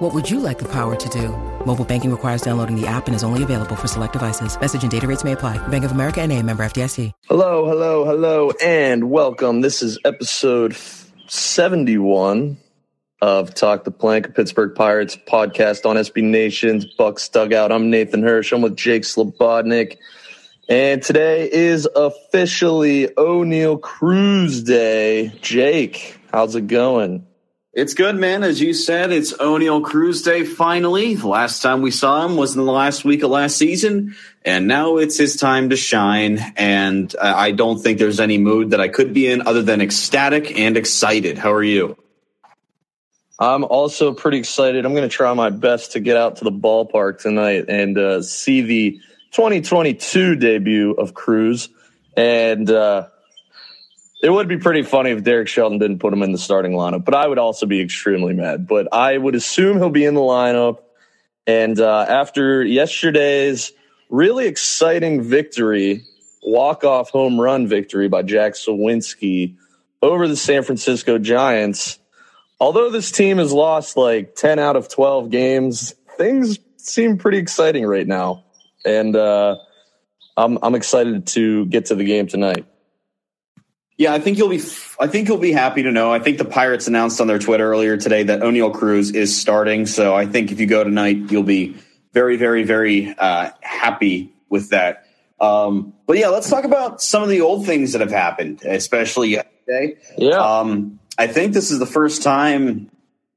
What would you like the power to do? Mobile banking requires downloading the app and is only available for select devices. Message and data rates may apply. Bank of America and a member FDIC. Hello, hello, hello, and welcome. This is episode 71 of Talk the Plank, Pittsburgh Pirates podcast on SB Nation's Bucs Dugout. I'm Nathan Hirsch. I'm with Jake Slobodnik. And today is officially Oneil Cruz Day. Jake, how's it going? It's good, man. As you said, it's Oneil Cruz Day finally. The last time we saw him was in the last week of last season, and now it's his time to shine. And I don't think there's any mood that I could be in other than ecstatic and excited. How are you? I'm also pretty excited. I'm going to try my best to get out to the ballpark tonight and uh, see the 2022 debut of Cruz. And uh, it would be pretty funny if Derek Shelton didn't put him in the starting lineup, but I would also be extremely mad. But I would assume he'll be in the lineup. And uh, after yesterday's really exciting victory, walk off home run victory by Jack Suwinski over the San Francisco Giants, although this team has lost like 10 out of 12 games, things seem pretty exciting right now. And uh, I'm, I'm excited to get to the game tonight. Yeah, I think you'll be. I think you'll be happy to know. I think the Pirates announced on their Twitter earlier today that Oneil Cruz is starting. So I think if you go tonight, you'll be very, very, very uh, happy with that. Um, but yeah, let's talk about some of the old things that have happened, especially yesterday. Yeah. Um, I think this is the first time,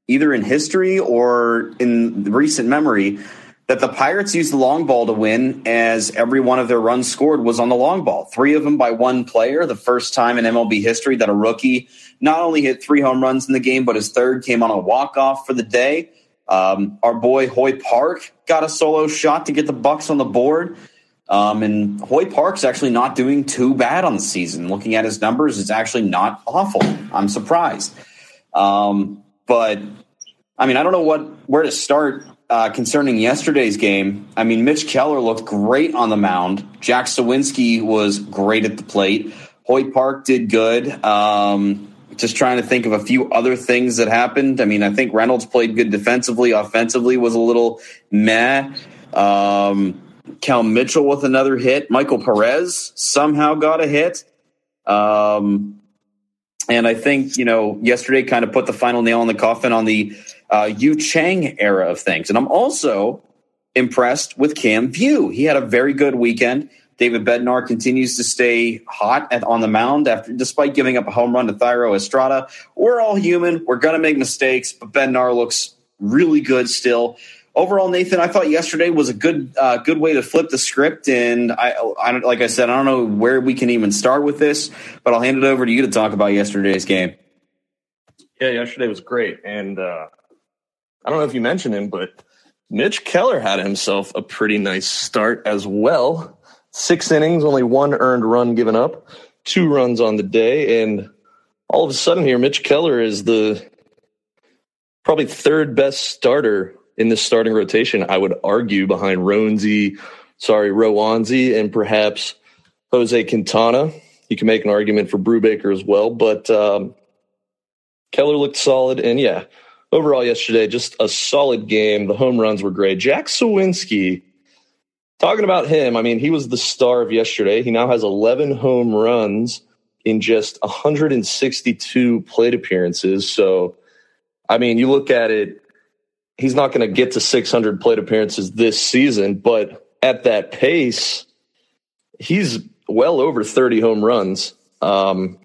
either in history or in recent memory, that the Pirates used the long ball to win as every one of their runs scored was on the long ball. Three of them by one player, the first time in MLB history that a rookie not only hit three home runs in the game, but his third came on a walk-off for the day. Um, our boy Hoy Park got a solo shot to get the Bucs on the board. Um, and Hoy Park's actually not doing too bad on the season. Looking at his numbers, it's actually not awful. I'm surprised. Um, but I mean, I don't know what where to start uh, concerning yesterday's game. I mean, Mitch Keller looked great on the mound. Jack Suwinski was great at the plate. Hoy Park did good. Um, just trying to think of a few other things that happened. I mean, I think Reynolds played good defensively. Offensively was a little meh. Um, Cal Mitchell with another hit. Michael Perez somehow got a hit. Um, and I think, you know, yesterday kind of put the final nail in the coffin on the uh, Yu Chang era of things. And I'm also impressed with Cam Vieaux. He had a very good weekend. David Bednar continues to stay hot at, on the mound after, despite giving up a home run to Thairo Estrada. We're all human. We're going to make mistakes, but Bednar looks really good still overall, Nathan, I thought yesterday was a good uh, good way to flip the script. And I, I like I said, I don't know where we can even start with this, but I'll hand it over to you to talk about yesterday's game. Yeah, yesterday was great, and uh, I don't know if you mentioned him, but Mitch Keller had himself a pretty nice start as well. Six innings, only one earned run given up, two runs on the day, and all of a sudden here, Mitch Keller is the probably third best starter in this starting rotation, I would argue behind Roansy, sorry, Roansy, and perhaps Jose Quintana. You can make an argument for Brubaker as well, but um, Keller looked solid. And yeah, overall yesterday, just a solid game. The home runs were great. Jack Suwinski, talking about him, I mean, he was the star of yesterday. He now has 11 home runs in just 162 plate appearances. So, I mean, you look at it, he's not going to get to 600 plate appearances this season, but at that pace, he's well over 30 home runs um,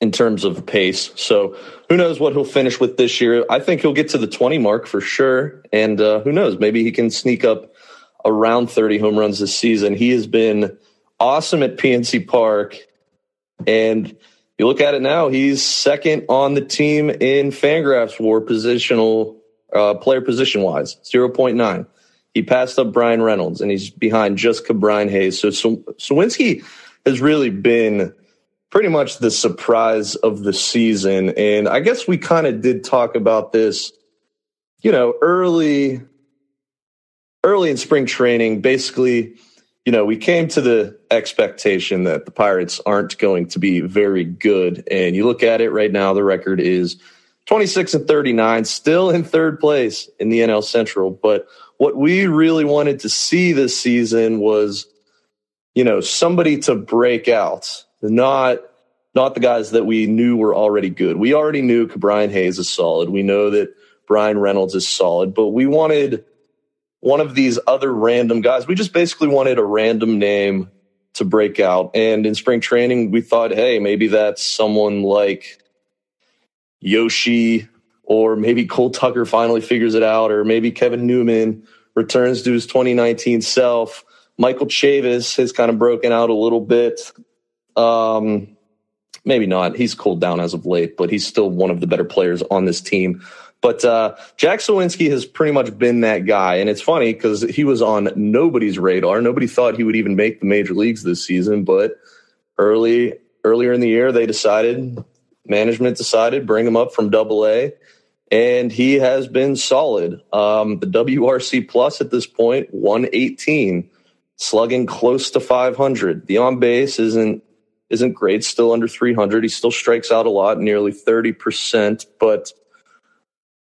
in terms of pace. So who knows what he'll finish with this year? I think he'll get to the 20 mark for sure. And uh, who knows? Maybe he can sneak up around 30 home runs this season. He has been awesome at PNC Park. And you look at it now, he's second on the team in Fangraphs war positional uh, player position wise, 0.9. He passed up Bryan Reynolds and he's behind just Ke'Bryan Hayes. So, so Suwinski has really been pretty much the surprise of the season. And I guess we kind of did talk about this, you know, early early in spring training, basically, you know, we came to the expectation that the Pirates aren't going to be very good. And you look at it right now, the record is 26 and 39, still in third place in the NL Central. But what we really wanted to see this season was, you know, somebody to break out, not not the guys that we knew were already good. We already knew Brian Hayes is solid. We know that Bryan Reynolds is solid, but we wanted one of these other random guys. We just basically wanted a random name to break out. And in spring training, we thought, hey, maybe that's someone like Yoshi, or maybe Cole Tucker finally figures it out, or maybe Kevin Newman returns to his 2019 self. Michael Chavis has kind of broken out a little bit. Um, maybe not. He's cooled down as of late, but he's still one of the better players on this team. But uh, Jack Suwinski has pretty much been that guy. And it's funny because he was on nobody's radar. Nobody thought he would even make the major leagues this season. But early earlier in the year, they decided, management decided, bring him up from double A. And he has been solid. Um, the WRC plus at this point, 118, slugging close to 500. The on base isn't isn't great, still under 300. He still strikes out a lot, nearly 30%. But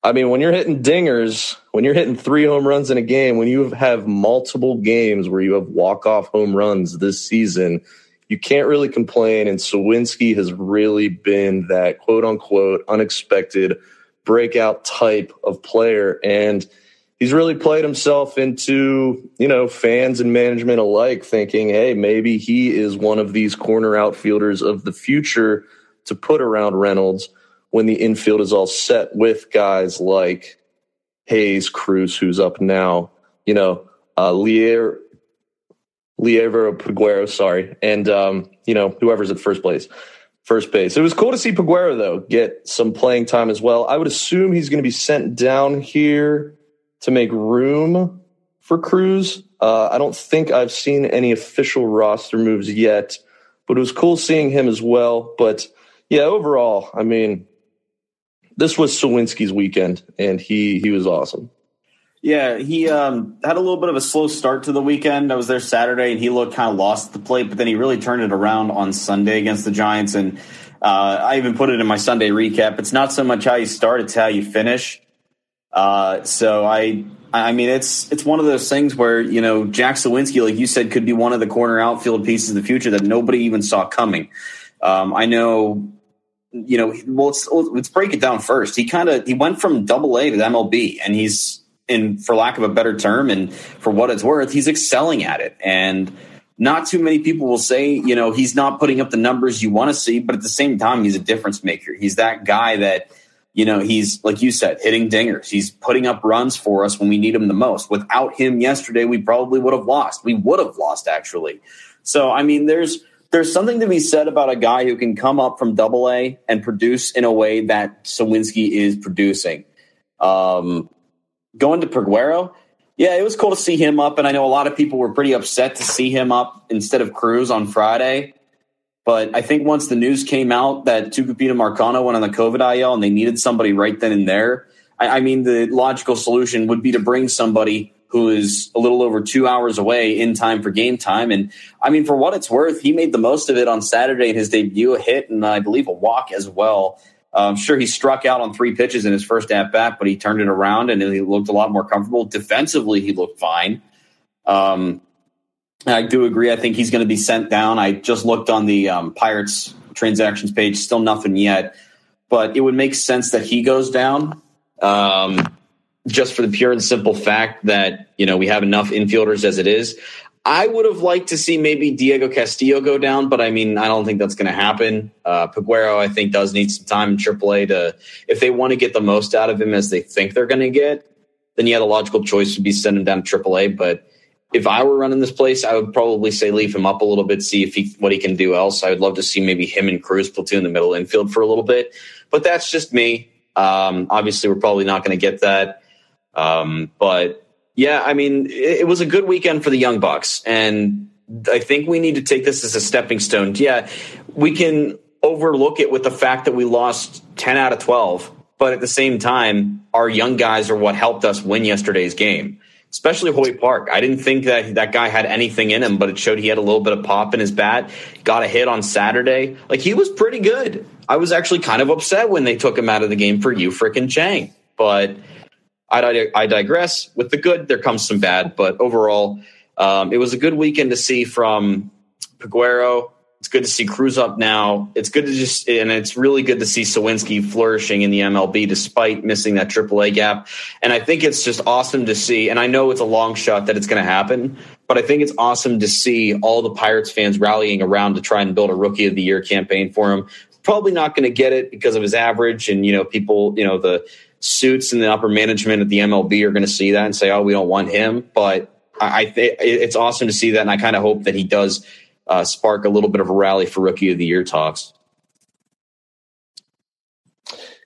I mean, when you're hitting dingers, when you're hitting three home runs in a game, when you have multiple games where you have walk off home runs this season, you can't really complain. And Suwinski has really been that quote unquote unexpected breakout type of player. And he's really played himself into, you know, fans and management alike thinking, hey, maybe he is one of these corner outfielders of the future to put around Reynolds when the infield is all set with guys like Hayes, Cruz, who's up now, you know, uh, Lier, Liover Peguero, sorry, and um, you know whoever's at first place, first base. It was cool to see Peguero though get some playing time as well. I would assume he's going to be sent down here to make room for Cruz. Uh, I don't think I've seen any official roster moves yet, but it was cool seeing him as well. But yeah, overall, I mean, this was Suwinski's weekend, and he he was awesome. Yeah, he um, had a little bit of a slow start to the weekend. I was there Saturday, and he looked kind of lost at the plate, but then he really turned it around on Sunday against the Giants. And uh, I even put it in my Sunday recap. It's not so much how you start; it's how you finish. Uh, so I, I mean, it's it's one of those things where you know Jack Suwinski, like you said, could be one of the corner outfield pieces of the future that nobody even saw coming. Um, I know you know, well, let's, let's break it down first. He kind of he went from Double A to MLB, and he's in, for lack of a better term, and for what it's worth, he's excelling at it. And not too many people will say, you know, he's not putting up the numbers you want to see, but at the same time, he's a difference maker. He's that guy that, you know, he's like you said, hitting dingers. He's putting up runs for us when we need him the most. Without him yesterday, we probably would have lost. We would have lost actually. So I mean, there's there's something to be said about a guy who can come up from double A and produce in a way that Suwinski is producing. Um, going to Peguero, yeah, it was cool to see him up, and I know a lot of people were pretty upset to see him up instead of Cruz on Friday. But I think once the news came out that Tucupita Marcano went on the COVID IL and they needed somebody right then and there, I, I mean, the logical solution would be to bring somebody who is a little over two hours away in time for game time. And I mean, for what it's worth, he made the most of it on Saturday in his debut, a hit and I believe a walk as well. I'm sure he struck out on three pitches in his first at bat, but he turned it around and he looked a lot more comfortable. Defensively, he looked fine. Um, I do agree. I think he's going to be sent down. I just looked on the um, Pirates transactions page, still nothing yet, but it would make sense that he goes down. Um, just for the pure and simple fact that you know we have enough infielders as it is. I would have liked to see maybe Diego Castillo go down, but I mean, I don't think that's going to happen. Uh, Peguero, I think, does need some time in AAA to, if they want to get the most out of him as they think they're going to get, then yeah, the logical choice would be send him down to AAA. But if I were running this place, I would probably say leave him up a little bit, see if he what he can do else. I would love to see maybe him and Cruz platoon the middle infield for a little bit, but that's just me. Um, obviously, we're probably not going to get that. Um, but yeah, I mean, it, it, was a good weekend for the Young Bucks, and I think we need to take this as a stepping stone. Yeah, we can overlook it with the fact that we lost 10 out of 12, but at the same time, our young guys are what helped us win yesterday's game especially Hoy Park. I didn't think that that guy had anything in him, but it showed he had a little bit of pop in his bat. Got a hit on Saturday. Like he was pretty good. I was actually kind of upset when they took him out of the game for you freaking Chang. But I, I digress. With the good, there comes some bad. But overall, um, it was a good weekend to see from Peguero it's good to see Cruz up now. It's good to just, and it's really good to see Suwinski flourishing in the MLB despite missing that AAA gap. And I think it's just awesome to see. And I know it's a long shot that it's going to happen, but I think it's awesome to see all the Pirates fans rallying around to try and build a Rookie of the Year campaign for him. Probably not going to get it because of his average, and you know, people, you know, the suits and the upper management at the MLB are going to see that and say, "Oh, we don't want him." But I, I think it's awesome to see that, and I kind of hope that he does uh, spark a little bit of a rally for rookie of the year talks.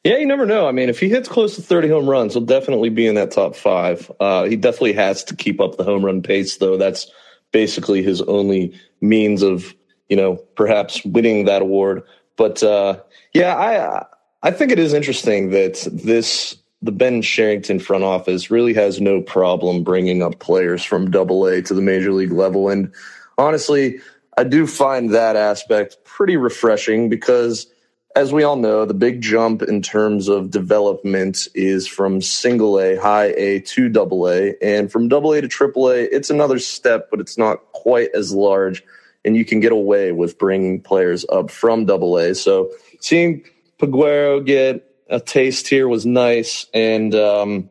Yeah, you never know. I mean, if he hits close to 30 home runs, he'll definitely be in that top five. Uh, he definitely has to keep up the home run pace, though. That's basically his only means of, you know, perhaps winning that award. But uh, yeah, I I think it is interesting that this the Ben Cherington front office really has no problem bringing up players from Double A to the major league level, and honestly, I do find that aspect pretty refreshing because, as we all know, the big jump in terms of development is from single A, high A to double A. And from double A to triple A, it's another step, but it's not quite as large. And you can get away with bringing players up from double A. So seeing Peguero get a taste here was nice. And um,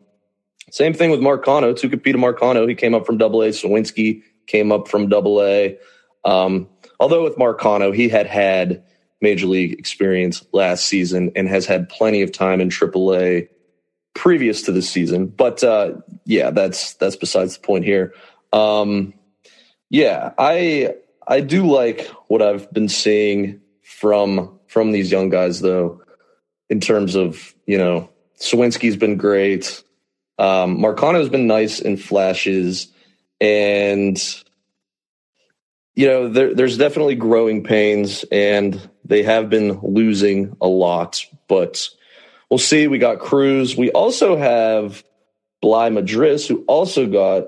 same thing with Marcano, Tucupita Marcano. He came up from double A. Suwinski came up from double A. Um, although with Marcano, he had had major league experience last season and has had plenty of time in AAA previous to this season. But uh, yeah, that's that's besides the point here. Um, yeah, I I do like what I've been seeing from from these young guys though, in terms of you know Suwinski's been great. Um, Marcano's been nice in flashes, and you know, there, there's definitely growing pains, and they have been losing a lot. But we'll see. We got Cruz. We also have Bligh Madris, who also got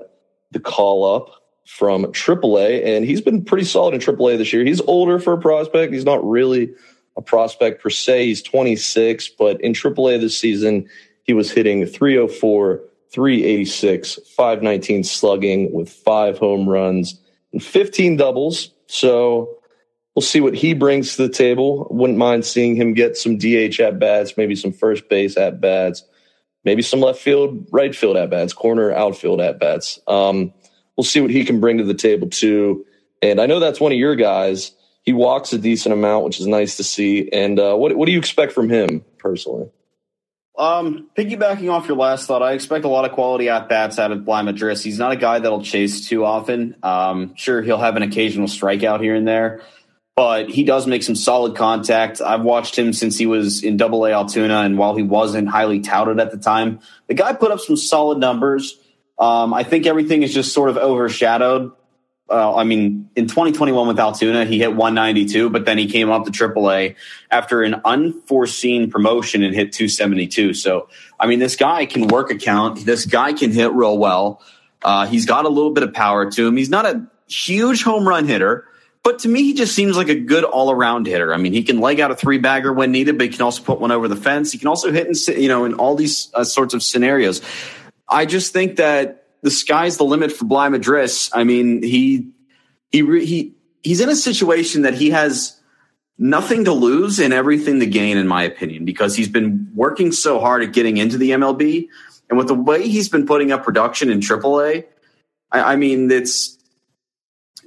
the call up from AAA, and he's been pretty solid in AAA this year. He's older for a prospect. He's not really a prospect per se. He's 26, but in AAA this season, he was hitting 304, 386, 519 slugging with five home runs 15 doubles. So we'll see what he brings to the table. Wouldn't mind seeing him get some DH at bats, maybe some first base at bats, maybe some left field, right field at bats, corner outfield at bats. Um, we'll see what he can bring to the table too. And I know that's one of your guys. He walks a decent amount, which is nice to see. And uh, what what do you expect from him personally? Um, piggybacking off your last thought, I expect a lot of quality at bats out of Bligh Madris. He's not a guy that'll chase too often. Um, sure, he'll have an occasional strikeout here and there, but he does make some solid contact. I've watched him since he was in Double A Altoona, and while he wasn't highly touted at the time, the guy put up some solid numbers. Um, I think everything is just sort of overshadowed uh, I mean, in 2021 with Altoona, he hit 192, but then he came up to AAA after an unforeseen promotion and hit 272. So, I mean, this guy can work a count. This guy can hit real well. Uh, he's got a little bit of power to him. He's not a huge home run hitter, but to me, he just seems like a good all around hitter. I mean, he can leg out a three bagger when needed, but he can also put one over the fence. He can also hit in, you know, in all these uh, sorts of scenarios. I just think that the sky's the limit for Bligh Madris. I mean, he he he he's in a situation that he has nothing to lose and everything to gain, in my opinion, because he's been working so hard at getting into the MLB, and with the way he's been putting up production in AAA, I, I mean, it's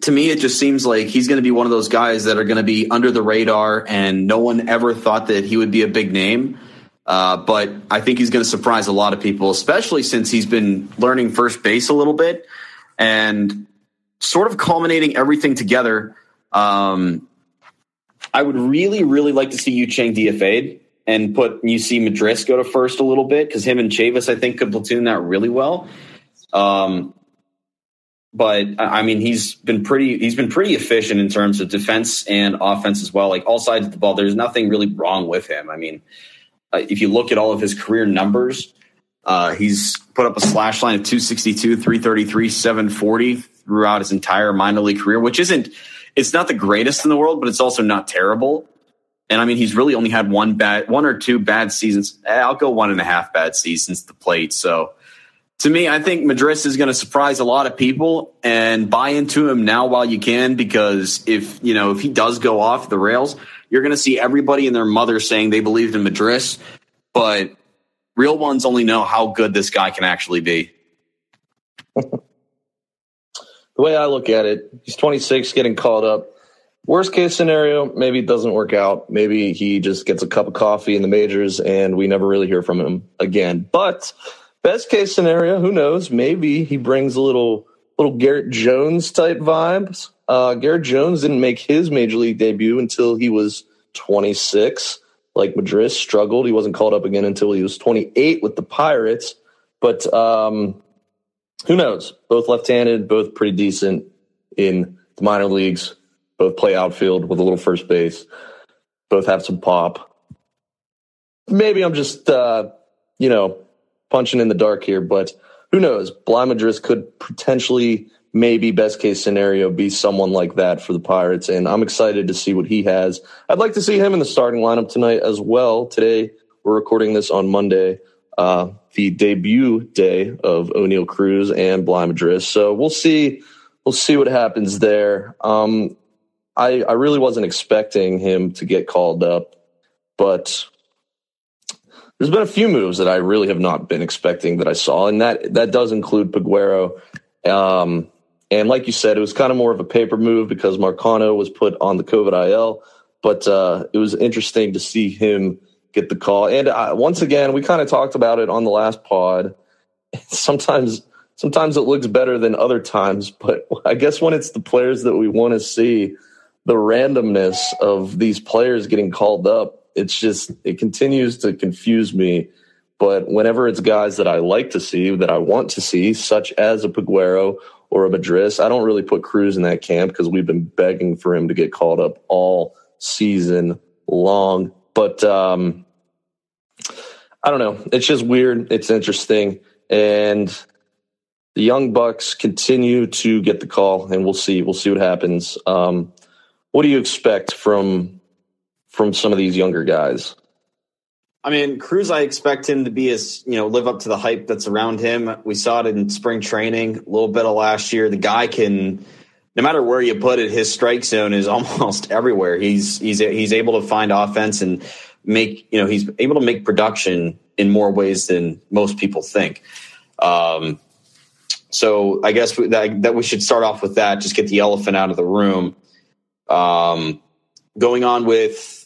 to me, it just seems like he's going to be one of those guys that are going to be under the radar, and no one ever thought that he would be a big name. Uh, but I think he's going to surprise a lot of people, especially since he's been learning first base a little bit and sort of culminating everything together. Um, I would really, really like to see Yu Chang DFA'd and put you see Madris go to first a little bit because him and Chavis, I think, could platoon that really well. Um, but I mean he's been pretty he's been pretty efficient in terms of defense and offense as well. Like all sides of the ball, there's nothing really wrong with him. I mean, uh, if you look at all of his career numbers, uh, he's put up a slash line of 262, 333, 740 throughout his entire minor league career, which isn't it's not the greatest in the world, but it's also not terrible. And I mean, he's really only had one bad, one or two bad seasons. Eh, I'll go one and a half bad seasons to the plate. So to me, I think Madris is going to surprise a lot of people and buy into him now while you can, because if, you know, if he does go off the rails, you're going to see everybody and their mother saying they believed in Madris, but real ones only know how good this guy can actually be. the way I look at it, he's 26, getting called up. Worst case scenario, maybe it doesn't work out. Maybe he just gets a cup of coffee in the majors and we never really hear from him again. But best case scenario, who knows? Maybe he brings a little little Garrett Jones type vibes. Uh, Garrett Jones didn't make his major league debut until he was 26. Like Madris struggled. He wasn't called up again until he was 28 with the Pirates. But um, who knows? Both left-handed, both pretty decent in the minor leagues both play outfield with a little first base, both have some pop. Maybe I'm just, uh, you know, punching in the dark here, but who knows? Bligh could potentially, maybe best case scenario, be someone like that for the Pirates. And I'm excited to see what he has. I'd like to see him in the starting lineup tonight as well. Today, we're recording this on Monday, uh, the debut day of Oneil Cruz and Bligh So we'll see. We'll see what happens there. Um, I, I really wasn't expecting him to get called up, but there's been a few moves that I really have not been expecting that I saw, and that that does include Peguero. Um, and like you said, it was kind of more of a paper move because Marcano was put on the COVID IL, but uh, it was interesting to see him get the call. And uh, once again, we kind of talked about it on the last pod. Sometimes, sometimes it looks better than other times, but I guess when it's the players that we want to see, the randomness of these players getting called up, it's just it continues to confuse me. But whenever it's guys that I like to see, that I want to see, such as a Peguero or a Madris, I don't really put Cruz in that camp because we've been begging for him to get called up all season long. But um, I don't know. It's just weird. It's interesting. And the young bucks continue to get the call and we'll see we'll see what happens um, what do you expect from from some of these younger guys? I mean, Cruz, I expect him to be as, you know, live up to the hype that's around him. We saw it in spring training, a little bit of last year. The guy can, no matter where you put it, his strike zone is almost everywhere. He's, he's, he's able to find offense and make, you know, he's able to make production in more ways than most people think. Um, so I guess that, that we should start off with that, just get the elephant out of the room. Um, going on with,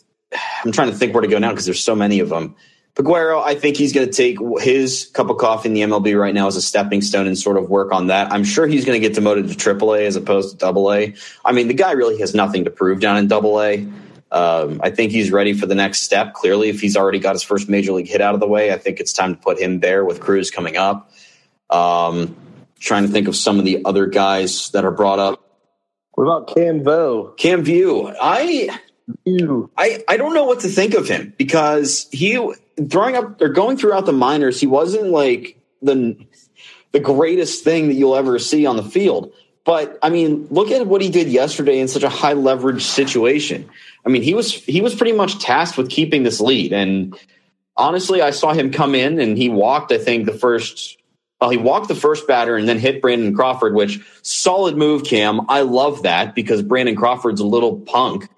I'm trying to think where to go now because there's so many of them. Peguero, I think he's going to take his cup of coffee in the MLB right now as a stepping stone and sort of work on that. I'm sure he's going to get demoted to AAA as opposed to Double A. I mean, the guy really has nothing to prove down in Double A. Um, I think he's ready for the next step. Clearly, if he's already got his first major league hit out of the way, I think it's time to put him there with Cruz coming up. Um, trying to think of some of the other guys that are brought up. What about Cam Vieaux? Cam Vieaux. I I I don't know what to think of him because he throwing up or going throughout the minors, he wasn't like the the greatest thing that you'll ever see on the field. But I mean, look at what he did yesterday in such a high leverage situation. I mean, he was he was pretty much tasked with keeping this lead. And honestly, I saw him come in and he walked, I think, the first well, he walked the first batter and then hit Brandon Crawford, which solid move, Cam. I love that because Brandon Crawford's a little punk.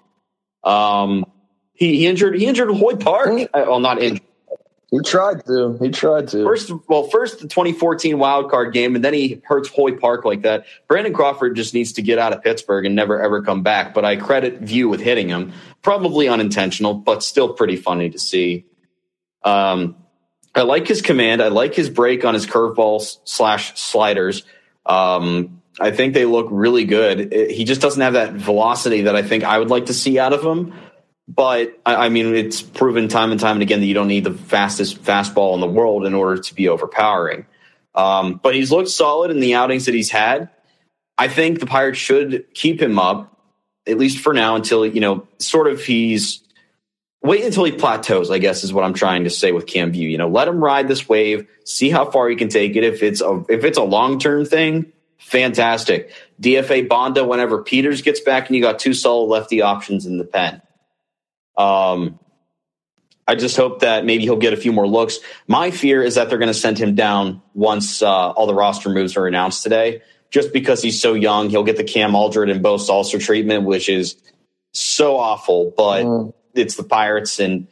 Um, he, he injured he injured Hoy Park. Uh, well, not injured. He tried to. He tried to. First, well, first the 2014 wild card game, and then he hurts Hoy Park like that. Brandon Crawford just needs to get out of Pittsburgh and never ever come back. But I credit Vieaux with hitting him, probably unintentional, but still pretty funny to see. Um, I like his command. I like his break on his curveballs slash sliders. Um, I think they look really good. It, he just doesn't have that velocity that I think I would like to see out of him. But I, I, mean, it's proven time and time and again that you don't need the fastest fastball in the world in order to be overpowering. Um, but he's looked solid in the outings that he's had. I think the Pirates should keep him up, at least for now, until, you know, sort of he's wait until he plateaus, I guess is what I'm trying to say with Cam Vieaux. You know, let him ride this wave, see how far he can take it. If it's a if it's a long term thing, fantastic. DFA Banda whenever Peters gets back and you got two solid lefty options in the pen. Um I just hope that maybe he'll get a few more looks. My fear is that they're going to send him down once uh, all the roster moves are announced today, just because he's so young. He'll get the Cam Alldred and Beau Sulser treatment, which is so awful, but mm. it's the Pirates, and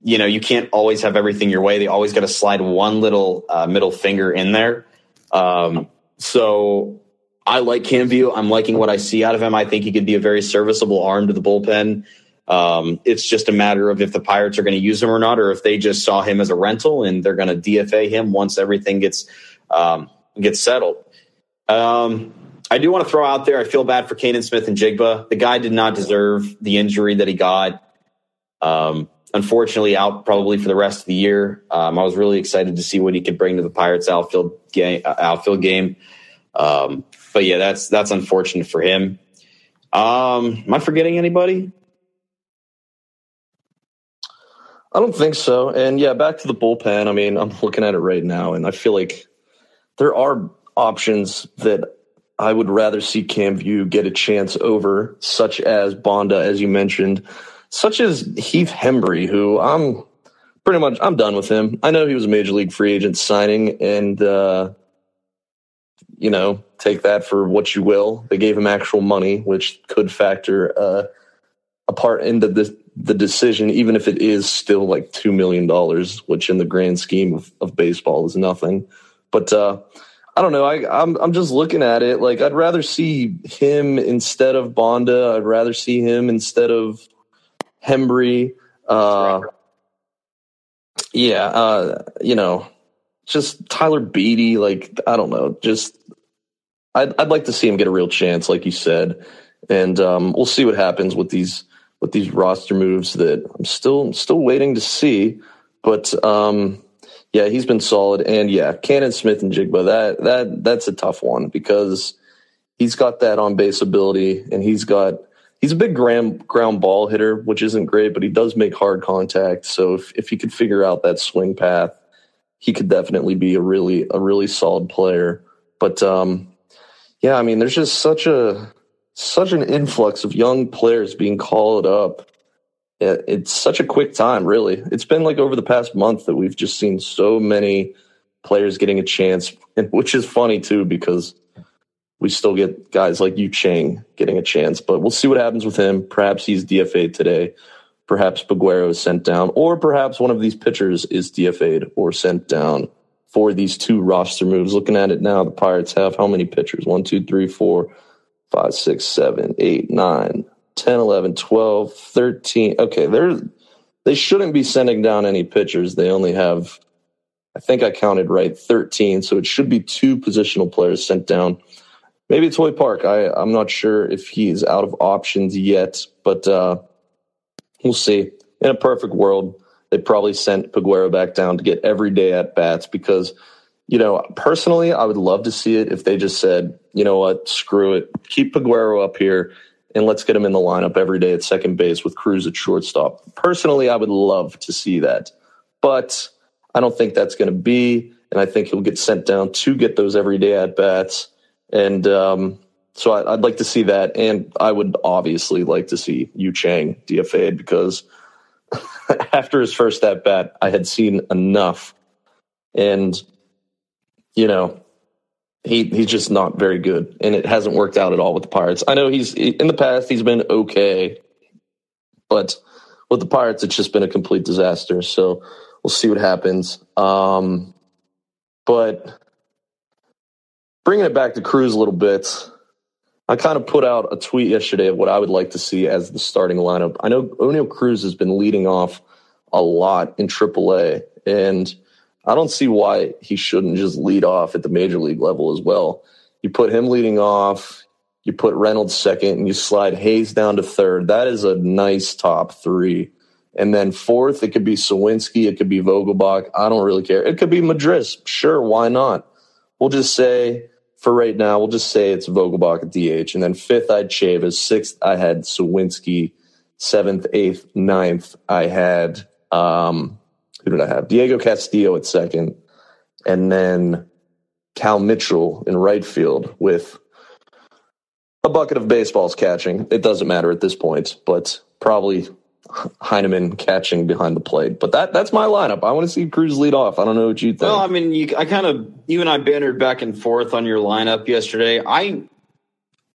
you know you can't always have everything your way. They always got to slide one little uh, middle finger in there. Um, so I like Cam Vieaux. I'm liking what I see out of him. I think he could be a very serviceable arm to the bullpen. Um, it's just a matter of if the Pirates are going to use him or not, or if they just saw him as a rental and they're going to DFA him once everything gets um, gets settled. Um, I do want to throw out there. I feel bad for Canaan Smith-Njigba. The guy did not deserve the injury that he got. Um, unfortunately, out probably for the rest of the year. Um, I was really excited to see what he could bring to the Pirates outfield game. Uh, outfield game. Um, but yeah, that's that's unfortunate for him. Um, am I forgetting anybody? I don't think so. And yeah, back to the bullpen. I mean, I'm looking at it right now, and I feel like there are options that I would rather see Cam Vieaux get a chance over, such as Banda, as you mentioned, such as Heath Hembree, who I'm pretty much I'm done with him. I know he was a major league free agent signing, and uh, you know, take that for what you will. They gave him actual money, which could factor uh, a part into this the decision, even if it is still like two million dollars, which in the grand scheme of, of baseball is nothing. But uh, I don't know. I, I'm I'm just looking at it like I'd rather see him instead of Banda. I'd rather see him instead of Hembree. Uh, yeah, uh, you know, just Tyler Beede. Like I don't know. Just I'd I'd like to see him get a real chance, like you said, and um, we'll see what happens with these with these roster moves that I'm still still waiting to see. But um, yeah, he's been solid, and yeah, Canaan Smith-Njigba that that that's a tough one because he's got that on base ability, and he's got he's a big ground ground ball hitter, which isn't great, but he does make hard contact. So if if he could figure out that swing path, he could definitely be a really a really solid player. But um, yeah, I mean, there's just such a such an influx of young players being called up. It's such a quick time, really. It's been like over the past month that we've just seen so many players getting a chance, which is funny too because we still get guys like Yu Chang getting a chance. But we'll see what happens with him. Perhaps he's DFA'd today. Perhaps Peguero is sent down, or perhaps one of these pitchers is DFA'd or sent down for these two roster moves. Looking at it now, the Pirates have how many pitchers? One, two, three, four, five, six, seven, eight, nine, 10, 11, 12, 13. Okay, they're, they shouldn't be sending down any pitchers. They only have, I think I counted right, 13. So it should be two positional players sent down. Maybe it's Hoy Park. I, I'm not sure if he's out of options yet, but uh, we'll see. In a perfect world, they probably sent Peguero back down to get every day at bats because – you know, personally, I would love to see it if they just said, you know what, screw it, keep Peguero up here and let's get him in the lineup every day at second base with Cruz at shortstop. Personally, I would love to see that, but I don't think that's going to be, and I think he'll get sent down to get those everyday at bats, and um, so I, would like to see that, and I would obviously like to see Yu Chang DFA'd because after his first at bat, I had seen enough, and you know, he he's just not very good, and it hasn't worked out at all with the Pirates. I know he's in the past he's been okay, but with the Pirates it's just been a complete disaster. So we'll see what happens. Um, but bringing it back to Cruz a little bit, I kind of put out a tweet yesterday of what I would like to see as the starting lineup. I know Oneil Cruz has been leading off a lot in AAA, and I don't see why he shouldn't just lead off at the major league level as well. You put him leading off, you put Reynolds second, and you slide Hayes down to third. That is a nice top three. And then fourth, it could be Suwinski, it could be Vogelbach. I don't really care. It could be Madris. Sure, why not? We'll just say for right now, we'll just say it's Vogelbach at DH. And then fifth, I'd Chavis. Sixth, I had Suwinski. Seventh, eighth, ninth, I had, um, who did I have? Diego Castillo at second. And then Cal Mitchell in right field with a bucket of baseballs catching. It doesn't matter at this point, but probably Heineman catching behind the plate. But that that's my lineup. I want to see Cruz lead off. I don't know what you think. Well, I mean, you, I kind of you and I bantered back and forth on your lineup yesterday. I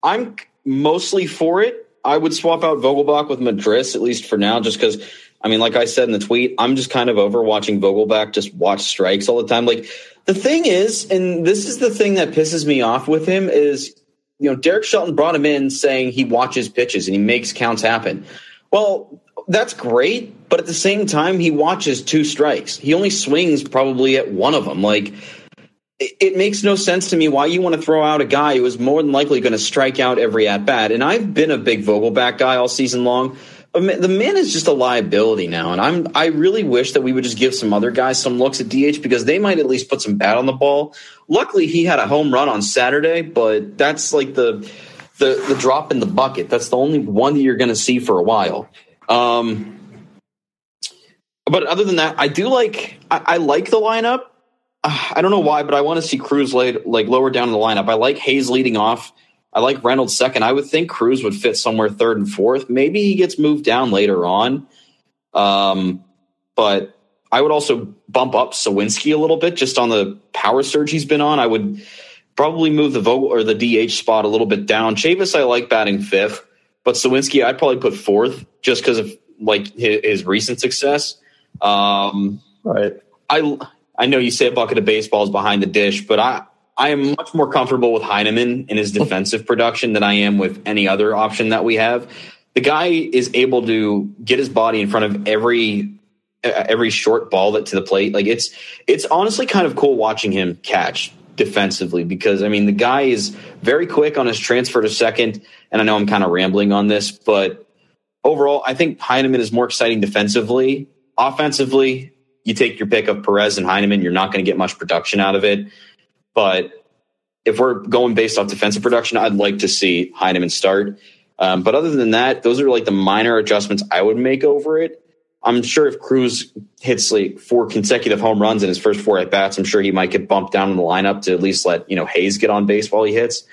I'm mostly for it. I would swap out Vogelbach with Madris at least for now, just because. I mean, like I said in the tweet, I'm just kind of over watching Vogelbach just watch strikes all the time. Like the thing is, and this is the thing that pisses me off with him is, you know, Derek Shelton brought him in saying he watches pitches and he makes counts happen. Well, that's great, but at the same time, he watches two strikes. He only swings probably at one of them. Like, it, makes no sense to me why you want to throw out a guy who is more than likely going to strike out every at bat. And I've been a big Vogelbach guy all season long. The man is just a liability now, and I'm I really wish that we would just give some other guys some looks at DH because they might at least put some bat on the ball. Luckily, he had a home run on Saturday, but that's like the the the drop in the bucket. That's the only one that you're going to see for a while. Um, but other than that, I do like I, I like the lineup. Uh, I don't know why, but I want to see Cruz laid like lower down in the lineup. I like Hayes leading off. I like Reynolds second. I would think Cruz would fit somewhere third and fourth. Maybe he gets moved down later on. Um, but I would also bump up Suwinski a little bit just on the power surge he's been on. I would probably move the Vogel or the DH spot a little bit down. Chavis I like batting fifth. But Suwinski, I'd probably put fourth just because of like his, his, recent success. Um, right. I I know you say a bucket of baseballs behind the dish, but I I am much more comfortable with Heineman in his defensive production than I am with any other option that we have. The guy is able to get his body in front of every every short ball that to the plate. Like it's it's honestly kind of cool watching him catch defensively because I mean the guy is very quick on his transfer to second. And I know I'm kind of rambling on this, but overall, I think Heineman is more exciting defensively. Offensively, you take your pick of Perez and Heineman. You're not going to get much production out of it. But if we're going based off defensive production, I'd like to see Heineman start. Um, but other than that, those are like the minor adjustments I would make over it. I'm sure if Cruz hits like four consecutive home runs in his first four at bats, I'm sure he might get bumped down in the lineup to at least let you know Hayes get on base while he hits.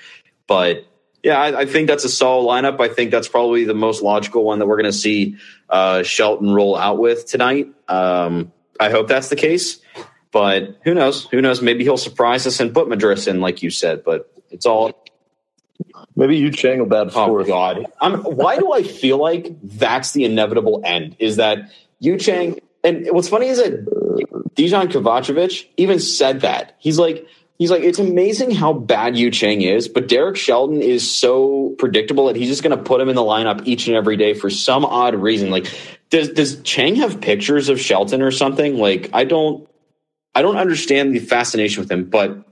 But yeah, I, I think that's a solid lineup. I think that's probably the most logical one that we're going to see uh, Shelton roll out with tonight. Um, I hope that's the case, but who knows? Who knows? Maybe he'll surprise us and put Madris in, like you said. But it's all Maybe Yu Chang will bat fourth. Oh God! I'm, why do I feel like that's the inevitable end? Is that Yu Chang? And what's funny is that Dejan Kovacevic even said that he's like he's like it's amazing how bad Yu Chang is, but Derek Shelton is so predictable that he's just going to put him in the lineup each and every day for some odd reason. Like, does does Chang have pictures of Shelton or something? Like, I don't I don't understand the fascination with him, but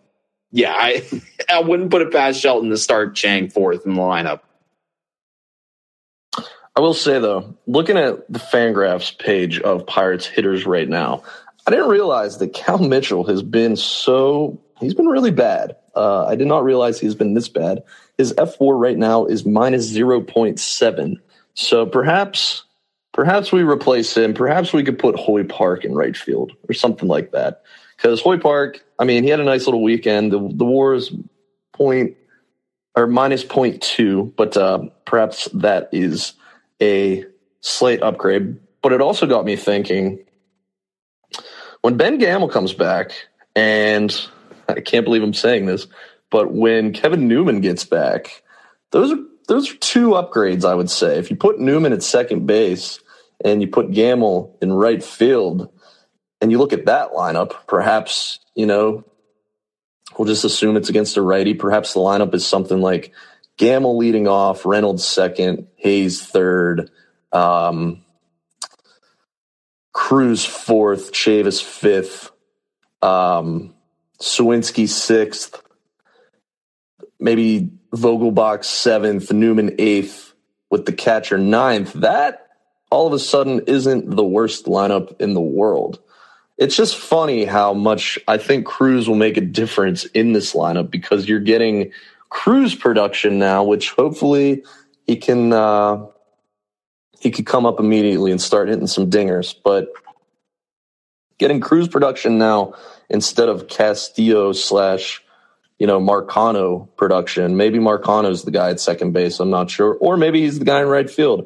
yeah, I I wouldn't put it past Shelton to start Chang fourth in the lineup. I will say though, looking at the Fangraphs page of Pirates hitters right now, I didn't realize that Cal Mitchell has been so he's been really bad. Uh, I did not realize he's been this bad. His fWAR right now is minus 0.7. So perhaps perhaps we replace him. Perhaps we could put Hoy Park in right field or something like that. Because Hoy Park, I mean, he had a nice little weekend. The, the WAR is point or minus point two, but uh, perhaps that is a slate upgrade. But it also got me thinking when Ben Gamel comes back, and I can't believe I'm saying this, but when Kevin Newman gets back, those are those are two upgrades, I would say. If you put Newman at second base and you put Gamel in right field, and you look at that lineup, perhaps, you know, we'll just assume it's against a righty. Perhaps the lineup is something like Gamel leading off, Reynolds second, Hayes third, um, Cruz fourth, Chavis fifth, um, Suwinski sixth, maybe Vogelbach seventh, Newman eighth, with the catcher ninth. That all of a sudden isn't the worst lineup in the world. It's just funny how much I think Cruz will make a difference in this lineup because you're getting Cruz production now, which hopefully he can uh, he could come up immediately and start hitting some dingers. But getting Cruz production now instead of Castillo slash you know Marcano production. Maybe Marcano's the guy at second base. I'm not sure, or maybe he's the guy in right field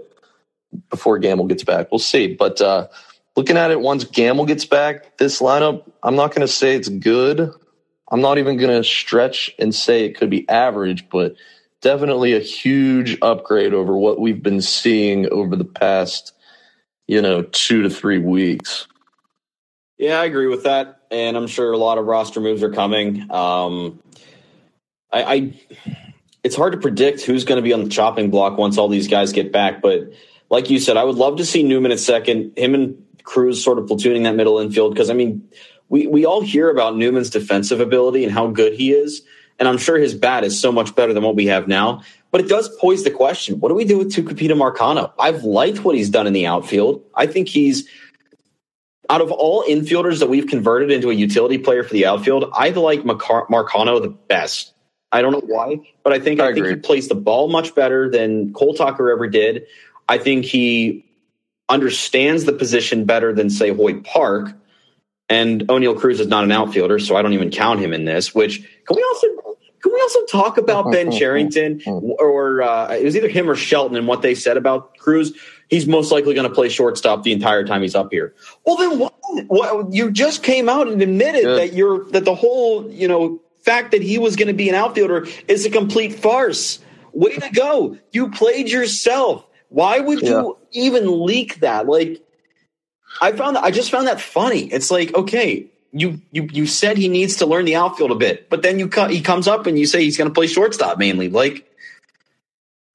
before Gamel gets back. We'll see. But uh, looking at it, once Gamel gets back, this lineup, I'm not going to say it's good. I'm not even going to stretch and say it could be average, but definitely a huge upgrade over what we've been seeing over the past, you know, two to three weeks. Yeah, I agree with that, and I'm sure a lot of roster moves are coming. Um, I, I, it's hard to predict who's going to be on the chopping block once all these guys get back, but like you said, I would love to see Newman at second, him and Cruz sort of platooning that middle infield because I mean, we we all hear about Newman's defensive ability and how good he is, and I'm sure his bat is so much better than what we have now. But it does pose the question: What do we do with Tucupita Marcano? I've liked what he's done in the outfield. I think he's out of all infielders that we've converted into a utility player for the outfield. I like Marcano the best. I don't know why, but I think I, I think he plays the ball much better than Cole Tucker ever did. I think he understands the position better than say Hoy Park. And Oneil Cruz is not an outfielder, so I don't even count him in this. Which can we also can we also talk about Ben Cherington or uh, it was either him or Shelton and what they said about Cruz? He's most likely going to play shortstop the entire time he's up here. Well, then what, what you just came out and admitted Good. that you're that the whole you know fact that he was going to be an outfielder is a complete farce. Way to go! You played yourself. Why would yeah. you even leak that? Like, I found that I just found that funny. It's like, okay, you you you said he needs to learn the outfield a bit, but then you cut he comes up and you say he's going to play shortstop mainly. Like,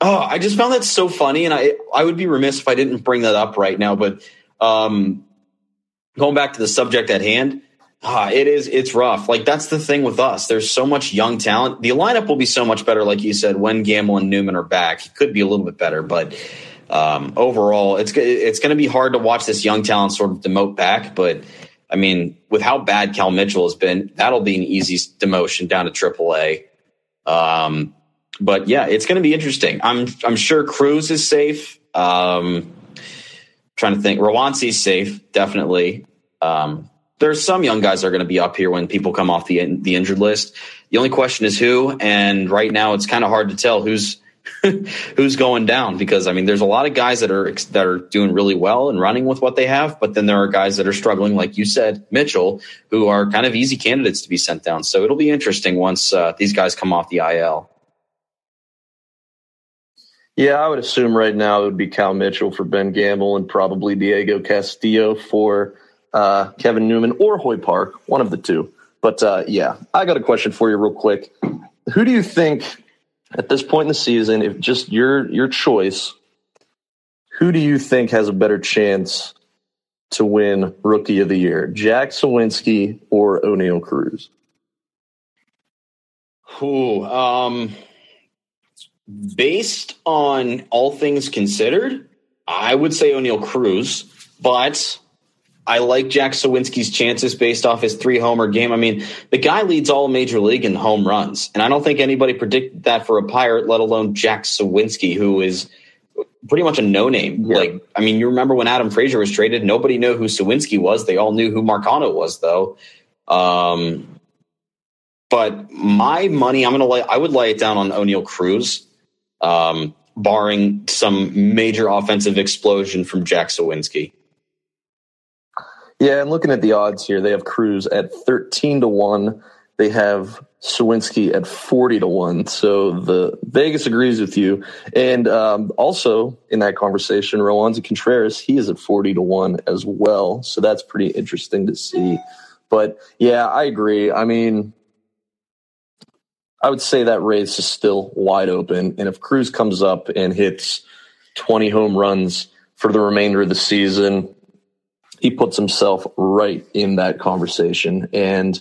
oh, I just found that so funny, and I I would be remiss if I didn't bring that up right now. But um, going back to the subject at hand, ah, it is it's rough. Like that's the thing with us. There's so much young talent. The lineup will be so much better, like you said, when Gamel and Newman are back. It could be a little bit better, but um, overall, it's it's going to be hard to watch this young talent sort of demote back. But I mean, with how bad Cal Mitchell has been, that'll be an easy demotion down to AAA. Um, but yeah, it's going to be interesting. I'm I'm sure Cruz is safe. Um, trying to think, Roansy's safe, definitely. Um, there's some young guys that are going to be up here when people come off the the injured list. The only question is who, and right now it's kind of hard to tell who's who's going down because I mean there's a lot of guys that are that are doing really well and running with what they have, but then there are guys that are struggling, like you said, Mitchell, who are kind of easy candidates to be sent down. So it'll be interesting once uh, these guys come off the IL. Yeah, I would assume right now it would be Cal Mitchell for Ben Gamel and probably Diego Castillo for uh, Kevin Newman or Hoy Park, one of the two. But uh, yeah, I got a question for you real quick. Who do you think at this point in the season, if just your your choice, who do you think has a better chance to win Rookie of the Year, Jack Suwinski or Oneil Cruz? Who, um, based on all things considered, I would say Oneil Cruz, but I like Jack Suwinski's chances based off his three homer game. I mean, the guy leads all major league in home runs, and I don't think anybody predicted that for a Pirate, let alone Jack Suwinski, who is pretty much a no name. Yeah. Like, I mean, you remember when Adam Frazier was traded? Nobody knew who Suwinski was. They all knew who Marcano was, though. Um, but my money, I'm gonna lay. I would lay it down on Oneil Cruz, um, barring some major offensive explosion from Jack Suwinski. Yeah, and looking at the odds here, they have Cruz at 13 to 1. They have Suwinski at 40 to 1. So the Vegas agrees with you. And um, also in that conversation, Roansy Contreras, he is at 40 to 1 as well. So that's pretty interesting to see. But yeah, I agree. I mean, I would say that race is still wide open. And if Cruz comes up and hits 20 home runs for the remainder of the season, he puts himself right in that conversation. And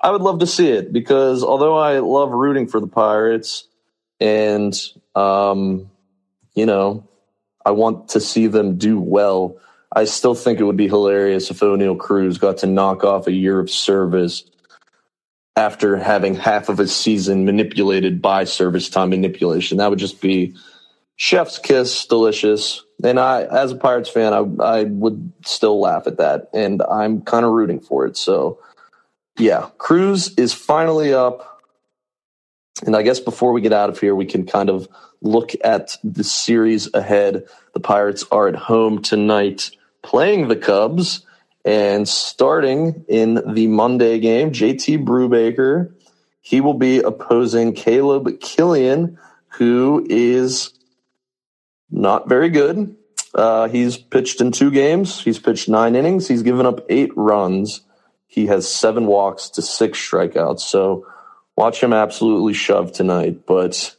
I would love to see it because although I love rooting for the Pirates and, um, you know, I want to see them do well, I still think it would be hilarious if Oneil Cruz got to knock off a year of service after having half of a season manipulated by service time manipulation. That would just be chef's kiss, delicious. And I, as a Pirates fan, I, I would still laugh at that, and I'm kind of rooting for it. So, yeah, Cruz is finally up. And I guess before we get out of here, we can kind of look at the series ahead. The Pirates are at home tonight playing the Cubs. And starting in the Monday game, JT Brubaker, he will be opposing Caleb Killian, who is not very good. Uh, he's pitched in two games. He's pitched nine innings. He's given up eight runs. He has seven walks to six strikeouts. So watch him absolutely shove tonight. But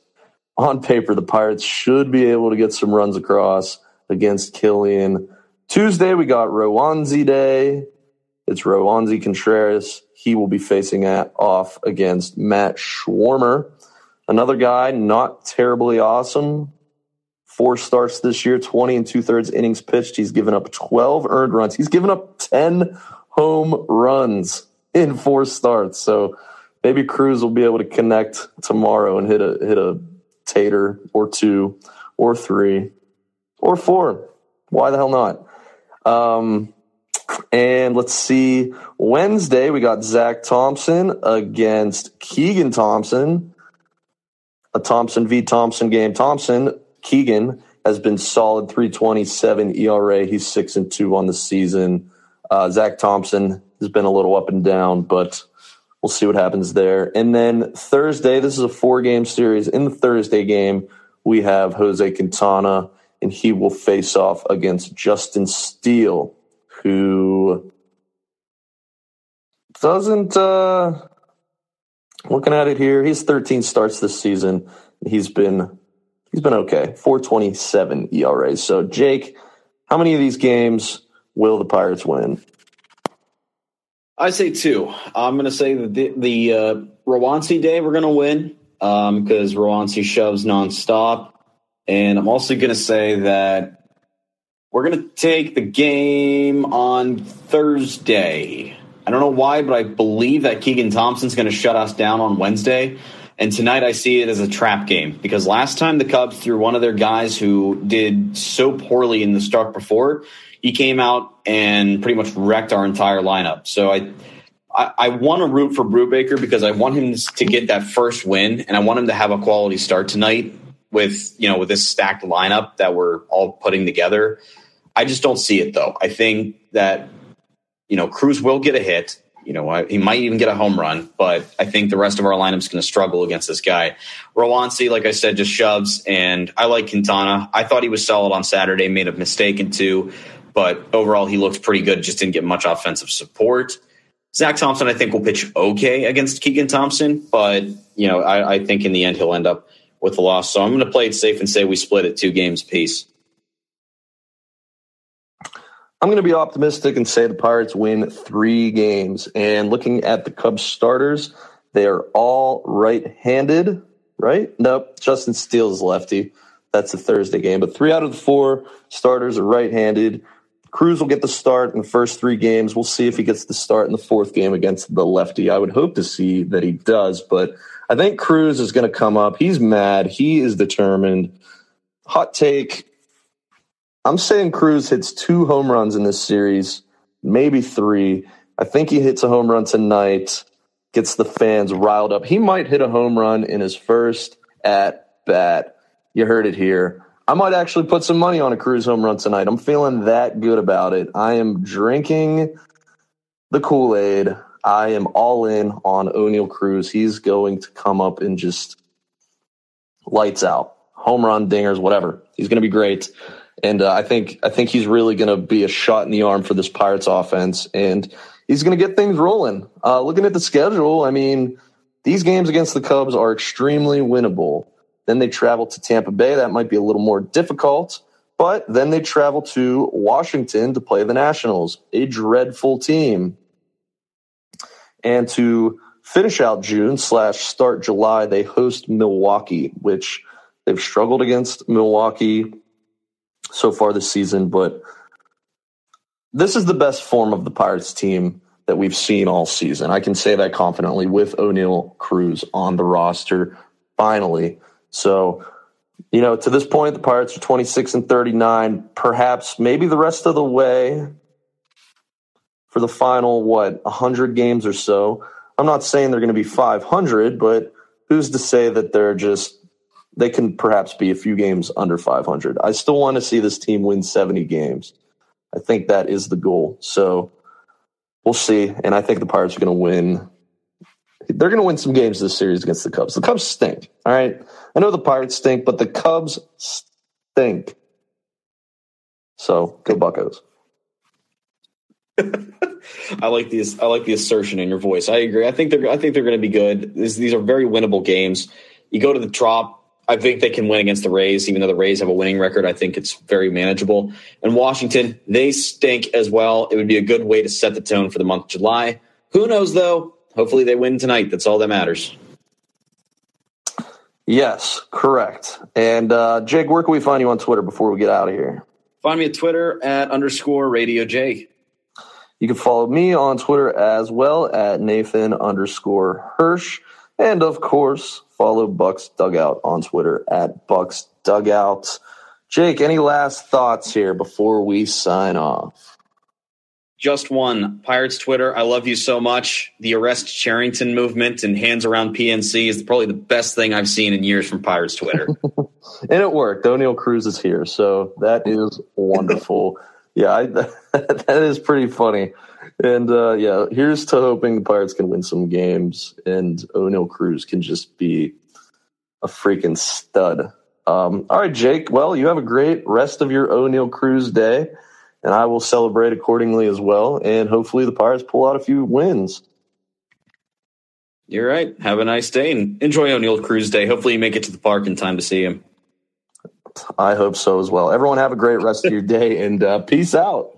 on paper, the Pirates should be able to get some runs across against Killian. Tuesday, we got Roansy Day. It's Roansy Contreras. He will be facing at, off against Matt Swarmer. Another guy, not terribly awesome. Four starts this year, 20 and two thirds innings pitched. He's given up 12 earned runs. He's given up 10 home runs in four starts. So maybe Cruz will be able to connect tomorrow and hit a hit a tater or two or three or four. Why the hell not? Um, and let's see. Wednesday, we got Zach Thompson against Keegan Thompson. A Thompson v. Thompson game. Thompson, Keegan has been solid 327 ERA. He's 6 and 2 on the season. Uh, Zach Thompson has been a little up and down, but we'll see what happens there. And then Thursday, this is a four game series. In the Thursday game, we have Jose Quintana and he will face off against Justin Steele, who doesn't. Uh, looking at it here, he's 13 starts this season. He's been he's been okay, 4.27 ERA. So, Jake, how many of these games will the Pirates win? I say two. I'm going to say the the uh, Roansy day we're going to win because um, Roansy shoves nonstop. And I'm also going to say that we're going to take the game on Thursday. I don't know why, but I believe that Keegan Thompson's going to shut us down on Wednesday. And tonight I see it as a trap game because last time the Cubs threw one of their guys who did so poorly in the start before, he came out and pretty much wrecked our entire lineup. So I I, I want to root for Brubaker because I want him to get that first win and I want him to have a quality start tonight with you know with this stacked lineup that we're all putting together. I just don't see it though. I think that you know Cruz will get a hit. You know, I, he might even get a home run, but I think the rest of our lineup's going to struggle against this guy. Roansy, like I said, just shoves, and I like Quintana. I thought he was solid on Saturday, made a mistake in two, but overall he looked pretty good. Just didn't get much offensive support. Zach Thompson, I think, will pitch okay against Keegan Thompson, but you know, I, I think in the end he'll end up with the loss. So I'm going to play it safe and say we split it two games apiece. I'm going to be optimistic and say the Pirates win three games. And looking at the Cubs starters, they are all right handed, right? Nope. Justin Steele is lefty. That's a Thursday game. But three out of the four starters are right handed. Cruz will get the start in the first three games. We'll see if he gets the start in the fourth game against the lefty. I would hope to see that he does, but I think Cruz is going to come up. He's mad. He is determined. Hot take. I'm saying Cruz hits two home runs in this series, maybe three. I think he hits a home run tonight, gets the fans riled up. He might hit a home run in his first at bat. You heard it here. I might actually put some money on a Cruz home run tonight. I'm feeling that good about it. I am drinking the Kool Aid. I am all in on Oneil Cruz. He's going to come up and just lights out, home run, dingers, whatever. He's going to be great, and uh, I think I think he's really going to be a shot in the arm for this Pirates offense, and he's going to get things rolling. Uh, looking at the schedule, I mean, these games against the Cubs are extremely winnable. Then they travel to Tampa Bay. That might be a little more difficult. But then they travel to Washington to play the Nationals, a dreadful team. And to finish out June slash start July, they host Milwaukee, which they've struggled against Milwaukee so far this season, but this is the best form of the Pirates team that we've seen all season. I can say that confidently with Oneil Cruz on the roster finally. So, you know, to this point, the Pirates are 26 and 39, perhaps maybe the rest of the way for the final, what, 100 games or so. I'm not saying they're going to be 500, but who's to say that they're just, they can perhaps be a few games under 500. I still want to see this team win 70 games. I think that is the goal. So we'll see. And I think the Pirates are going to win. They're going to win some games this series against the Cubs. The Cubs stink. All right. I know the Pirates stink, but the Cubs stink. So go Buckos. I like these. I like the assertion in your voice. I agree. I think they're. I think they're going to be good. These, these are very winnable games. You go to the Trop. I think they can win against the Rays, even though the Rays have a winning record. I think it's very manageable. And Washington, they stink as well. It would be a good way to set the tone for the month of July. Who knows, though? Hopefully, they win tonight. That's all that matters. Yes, correct. And uh, Jake, where can we find you on Twitter before we get out of here? Find me at Twitter at underscore Radio Jake. You can follow me on Twitter as well at Nathan underscore Hirsch. And of course, follow Bucs Dugout on Twitter at Bucs Dugout. Jake, any last thoughts here before we sign off? Just one. Pirates Twitter, I love you so much. The Arrest Cherington movement and hands around PNC is probably the best thing I've seen in years from Pirates Twitter. and it worked. Oneil Cruz is here, so that is wonderful. yeah, I, that is pretty funny. And uh, yeah, here's to hoping the Pirates can win some games and Oneil Cruz can just be a freaking stud. Um, all right, Jake. Well, you have a great rest of your Oneil Cruz day, and I will celebrate accordingly as well. And hopefully, the Pirates pull out a few wins. You're right. Have a nice day and enjoy Oneil Cruz Day. Hopefully, you make it to the park in time to see him. I hope so as well. Everyone, have a great rest of your day and uh, peace out.